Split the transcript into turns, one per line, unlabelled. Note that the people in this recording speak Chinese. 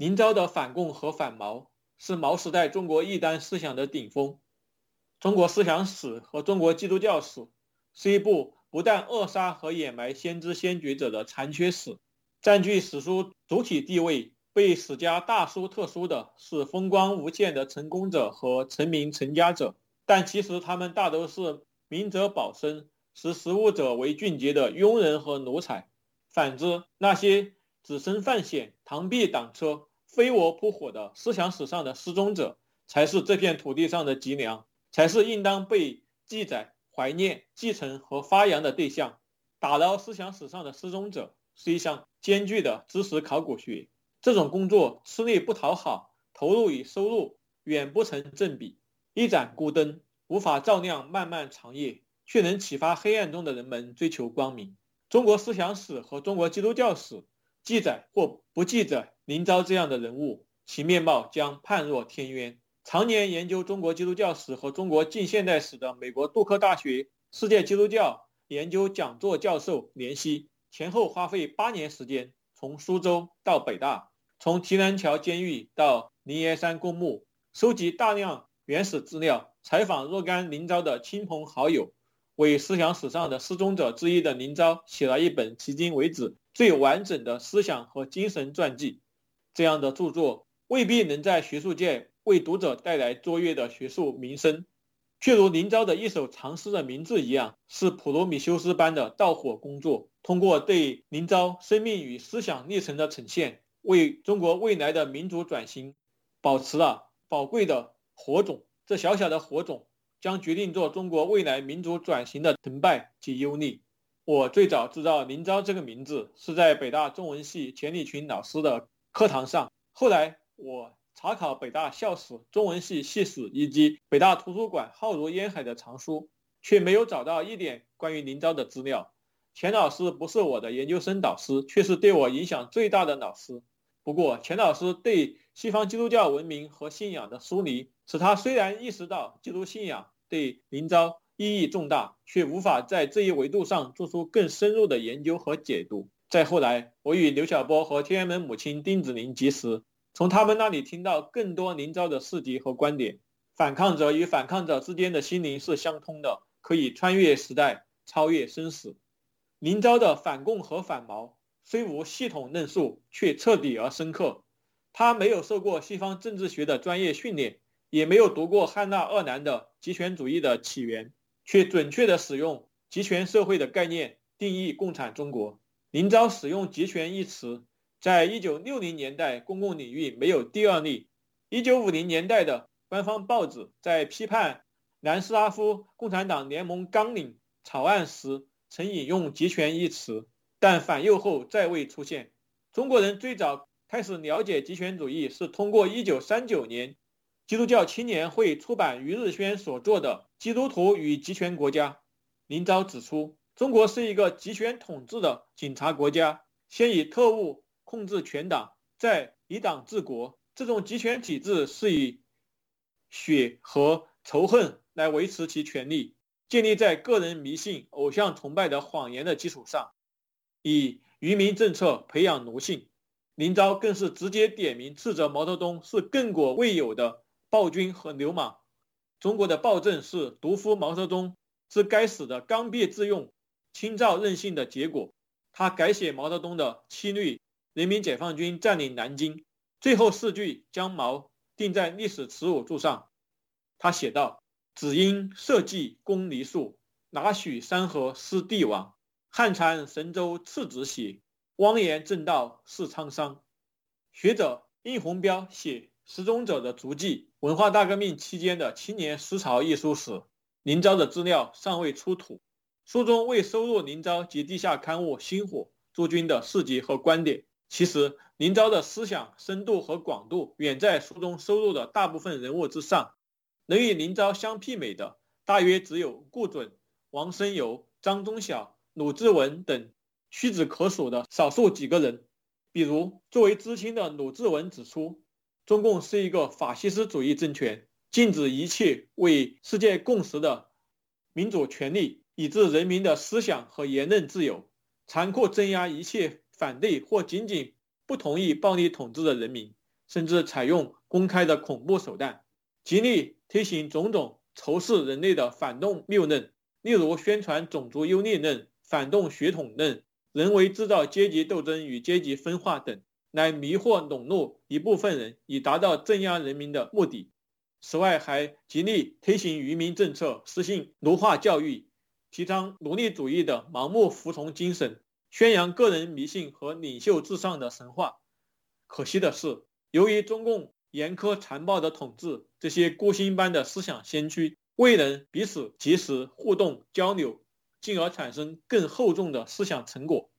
林昭的反共和反毛是毛时代中国一丹思想的顶峰。中国思想史和中国基督教史是一部不但扼杀和掩埋先知先觉者的残缺史，占据史书主体地位、被史家大书特书的是风光无限的成功者和成名成家者，但其实他们大都是明哲保身、识时务者为俊杰的庸人和奴才。反之，那些只身犯险、螳臂挡车、飞蛾扑火的思想史上的失踪者，才是这片土地上的脊梁，才是应当被记载、怀念、继承和发扬的对象。打捞思想史上的失踪者是一项艰巨的知识考古学，这种工作吃力不讨好，投入与收入远不成正比。一盏孤灯无法照亮漫漫长夜，却能启发黑暗中的人们追求光明。中国思想史和中国基督教史记载或不记载林昭这样的人物，其面貌将判若天渊。常年研究中国基督教史和中国近现代史的美国杜克大学世界基督教研究讲座教授连希，前后花费八年时间，从苏州到北大，从提篮桥监狱到灵岩山公墓，收集大量原始资料，采访若干林昭的亲朋好友。为思想史上的失踪者之一的林昭写了一本迄今为止最完整的思想和精神传记。这样的著作未必能在学术界为读者带来卓越的学术名声，却如林昭的一首长诗的名字一样，是普罗米修斯般的盗火工作。通过对林昭生命与思想历程的呈现，为中国未来的民主转型保持了宝贵的火种。这小小的火种。将决定做中国未来民主转型的成败及优劣。我最早知道林昭这个名字是在北大中文系钱理群老师的课堂上。后来我查考北大校史、中文系系史以及北大图书馆浩如烟海的藏书，却没有找到一点关于林昭的资料。钱老师不是我的研究生导师，却是对我影响最大的老师。不过，钱老师对西方基督教文明和信仰的疏离。使他虽然意识到基督信仰对林昭意义重大，却无法在这一维度上做出更深入的研究和解读。再后来，我与刘晓波和天安门母亲丁子霖结识，从他们那里听到更多林昭的事迹和观点。反抗者与反抗者之间的心灵是相通的，可以穿越时代，超越生死。林昭的反共和反毛虽无系统论述，却彻底而深刻。他没有受过西方政治学的专业训练。也没有读过汉娜·鄂兰的极权主义的起源，却准确地使用集权社会的概念定义共产中国。林昭使用“集权”一词，在一九六零年代公共领域没有第二例。一九五零年代的官方报纸在批判南斯拉夫共产党联盟纲领草案时，曾引用“集权”一词，但反右后再未出现。中国人最早开始了解集权主义，是通过一九三九年。基督教青年会出版于日轩所做的《基督徒与集权国家》，林昭指出，中国是一个集权统治的警察国家，先以特务控制全党，再以党治国。这种集权体制是以血和仇恨来维持其权力，建立在个人迷信、偶像崇拜的谎言的基础上，以愚民政策培养奴性。林昭更是直接点名斥责毛泽东是亘古未有的。暴君和流氓，中国的暴政是毒夫毛泽东之该死的刚愎自用、轻躁任性的结果。他改写毛泽东的七律，人民解放军占领南京，最后四句将毛钉在历史耻辱柱上。他写道：“只因社稷公离树，哪许山河失帝王？汉禅神州赤子血，汪言正道是沧桑。”学者殷洪彪写失踪者的足迹。文化大革命期间的青年思潮一书时，林昭的资料尚未出土。书中未收录林昭及地下刊物《星火》诸君的事迹和观点。其实，林昭的思想深度和广度远在书中收录的大部分人物之上。能与林昭相媲美的，大约只有顾准、王申游、张宗晓、鲁志文等屈指可数的少数几个人。比如，作为知青的鲁志文指出。中共是一个法西斯主义政权，禁止一切为世界共识的民主权利，以致人民的思想和言论自由，残酷镇压一切反对或仅仅不同意暴力统治的人民，甚至采用公开的恐怖手段，极力推行种种仇视人类的反动谬论，例如宣传种族优劣论、反动血统论、人为制造阶级斗争与阶级分化等，来迷惑笼络一部分人，以达到镇压人民的目的。此外，还极力推行愚民政策，实行奴化教育，提倡奴隶主义的盲目服从精神，宣扬个人迷信和领袖至上的神话。可惜的是。由于中共严苛残暴的统治，这些孤星般的思想先驱未能彼此及时互动交流，进而产生更厚重的思想成果。